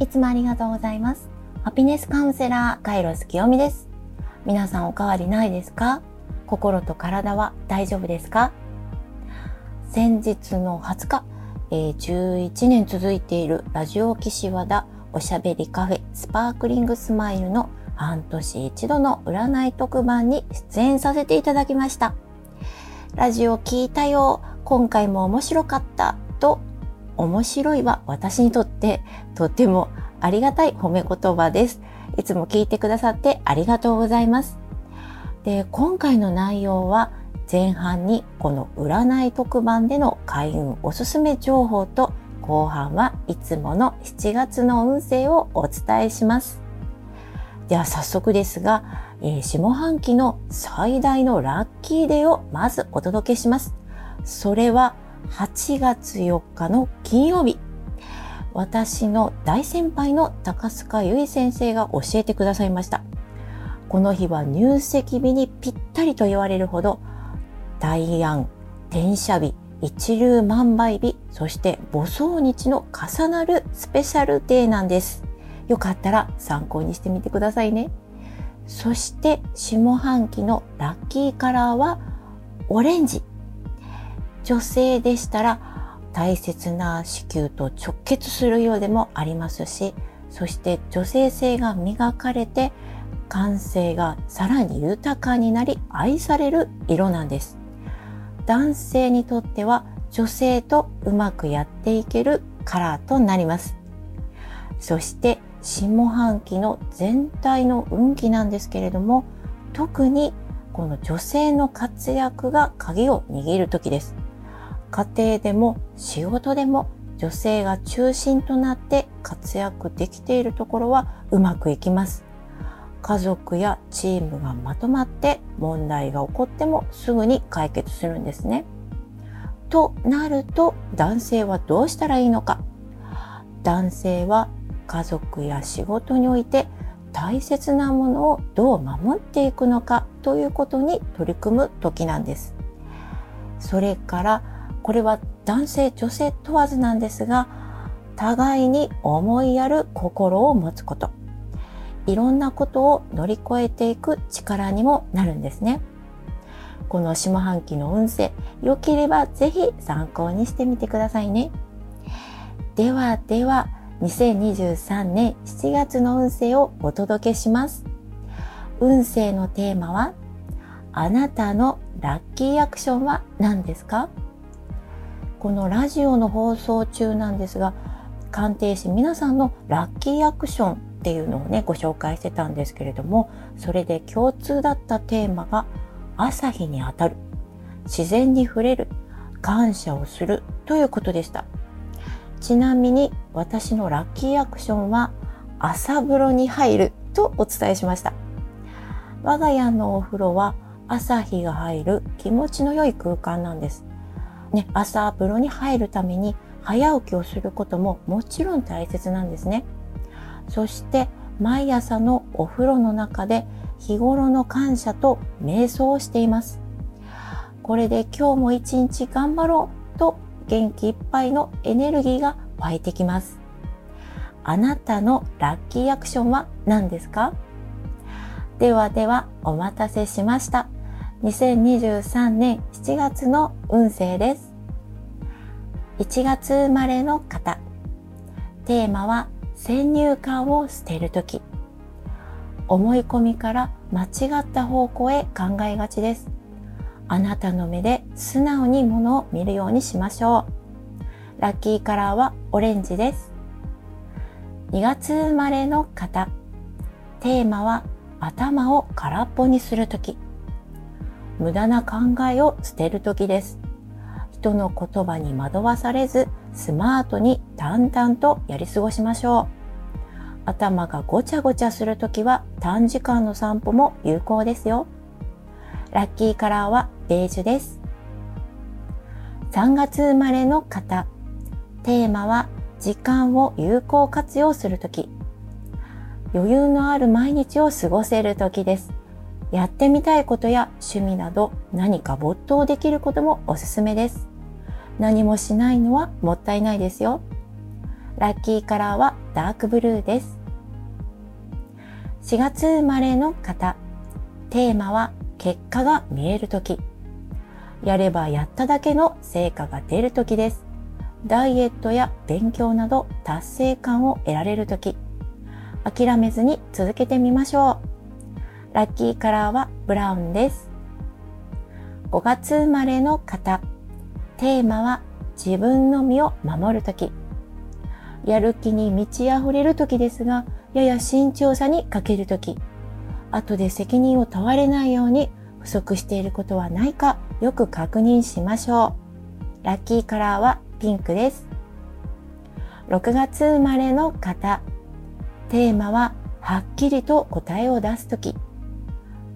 いつもありがとうございます。ハピネスカウンセラー、カイロス清美です。皆さんおかわりないですか？心と体は大丈夫ですか？先日の20日、えー、11年続いているラジオ岸和田おしゃべりカフェスパークリングスマイルの半年一度の占い特番に出演させていただきました。ラジオ聞いたよ。今回も面白かった面白いは私にとってとってもありがたい褒め言葉です。いつも聞いてくださってありがとうございます。で、今回の内容は前半にこの占い特番での開運おすすめ情報と後半はいつもの7月の運勢をお伝えします。では早速ですが、えー、下半期の最大のラッキーデーをまずお届けします。それは8月4日の金曜日。私の大先輩の高須賀由衣先生が教えてくださいました。この日は入籍日にぴったりと言われるほど、大安、転写日、一粒万倍日、そして母葬日の重なるスペシャルデーなんです。よかったら参考にしてみてくださいね。そして下半期のラッキーカラーはオレンジ。女性でしたら大切な子宮と直結するようでもありますし、そして女性性が磨かれて感性がさらに豊かになり愛される色なんです。男性にとっては女性とうまくやっていけるカラーとなります。そして下半期の全体の運気なんですけれども、特にこの女性の活躍が鍵を握る時です。家庭でも仕事でも女性が中心となって活躍できているところはうまくいきます。家族やチームがまとまって問題が起こってもすぐに解決するんですね。となると男性はどうしたらいいのか男性は家族や仕事において大切なものをどう守っていくのかということに取り組む時なんです。それからこれは男性女性問わずなんですが互いに思いやる心を持つこと。いろんなことを乗り越えていく力にもなるんですね。この下半期の運勢良ければぜひ参考にしてみてくださいね。ではでは2023年7月の運勢をお届けします。運勢のテーマはあなたのラッキーアクションは何ですか？このラジオの放送中なんですが鑑定士皆さんのラッキーアクションっていうのをねご紹介してたんですけれどもそれで共通だったテーマが朝日に当たる自然に触れる感謝をするということでした。ちなみに私のラッキーアクションは朝風呂に入るとお伝えしました。我が家のお風呂は朝日が入る気持ちの良い空間なんです。ね、朝風呂に入るために早起きをすることももちろん大切なんですね。そして毎朝のお風呂の中で日頃の感謝と瞑想をしています。これで今日も一日頑張ろうと元気いっぱいのエネルギーが湧いてきます。あなたのラッキーアクションは何ですか？ではではお待たせしました。2023年7月の運勢です。1月生まれの方。テーマは先入観を捨てるとき。思い込みから間違った方向へ考えがちです。あなたの目で素直にものを見るようにしましょう。ラッキーカラーはオレンジです。2月生まれの方。テーマは頭を空っぽにするとき。無駄な考えを捨てる時です。人の言葉に惑わされず、スマートに淡々とやり過ごしましょう。頭がごちゃごちゃするときは短時間の散歩も有効ですよ。ラッキーカラーはベージュです。3月生まれの方。テーマは時間を有効活用するとき。余裕のある毎日を過ごせるときです。やってみたいことや趣味など何か没頭できることもおすすめです。何もしないのはもったいないですよ。ラッキーカラーはダークブルーです。4月生まれの方、テーマは結果が見えるとき。やればやっただけの成果が出るときです。ダイエットや勉強など達成感を得られるとき。諦めずに続けてみましょう。ラッキーカラーはブラウンです。5月生まれの方、テーマは自分の身を守るとき。やる気に満ち溢れるときですが、やや慎重さに欠けるとき。後で責任を問われないように不足していることはないかよく確認しましょう。ラッキーカラーはピンクです。6月生まれの方、テーマははっきりと答えを出すとき、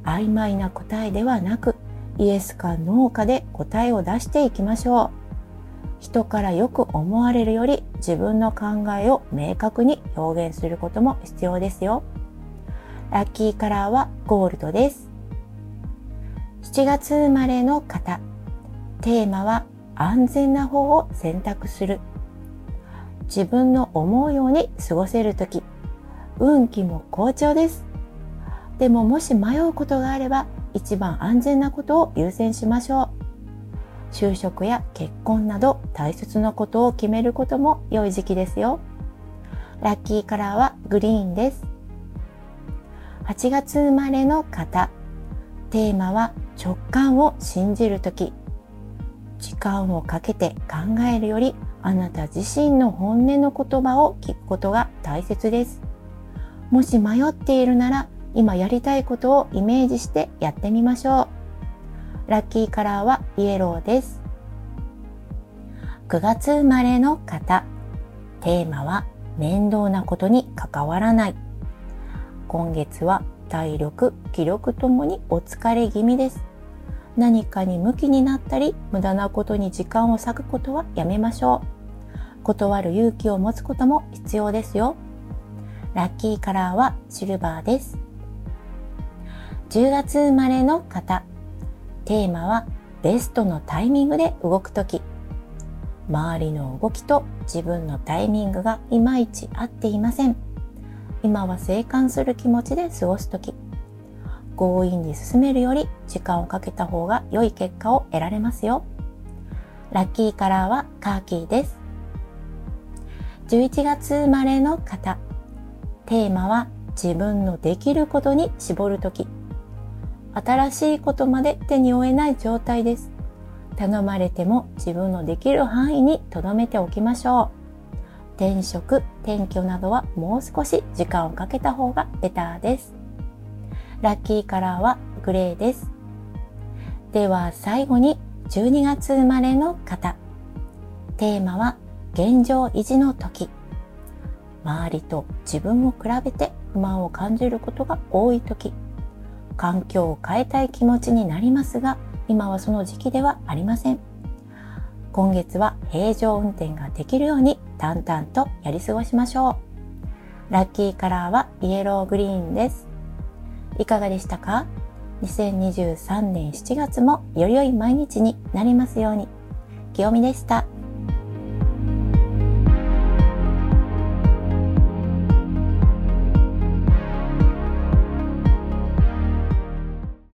曖昧な答えではなく、イエスかノーかで答えを出していきましょう。人からよく思われるより自分の考えを明確に表現することも必要ですよ。ラッキーカラーはゴールドです。7月生まれの方、テーマは安全な方を選択する。自分の思うように過ごせるとき、運気も好調です。でももし迷うことがあれば一番安全なことを優先しましょう。就職や結婚など大切なことを決めることも良い時期ですよ。ラッキーカラーはグリーンです。8月生まれの方。テーマは直感を信じるとき。時間をかけて考えるよりあなた自身の本音の言葉を聞くことが大切です。もし迷っているなら今やりたいことをイメージしてやってみましょう。ラッキーカラーはイエローです。9月生まれの方。テーマは面倒なことに関わらない。今月は体力、気力ともにお疲れ気味です。何かに向きになったり、無駄なことに時間を割くことはやめましょう。断る勇気を持つことも必要ですよ。ラッキーカラーはシルバーです。10月生まれの方。テーマはベストのタイミングで動くとき。周りの動きと自分のタイミングがいまいち合っていません。今は静観する気持ちで過ごすとき。強引に進めるより時間をかけた方が良い結果を得られますよ。ラッキーカラーはカーキーです。11月生まれの方。テーマは自分のできることに絞るとき。新しいことまで手に負えない状態です。頼まれても自分のできる範囲に留めておきましょう。転職、転居などはもう少し時間をかけた方がベターです。ラッキーカラーはグレーです。では最後に12月生まれの方。テーマは現状維持の時。周りと自分を比べて不満を感じることが多い時。環境を変えたい気持ちになりますが、今はその時期ではありません。今月は平常運転ができるように淡々とやり過ごしましょう。ラッキーカラーはイエローグリーンです。いかがでしたか ?2023 年7月もより良い毎日になりますように。清美でした。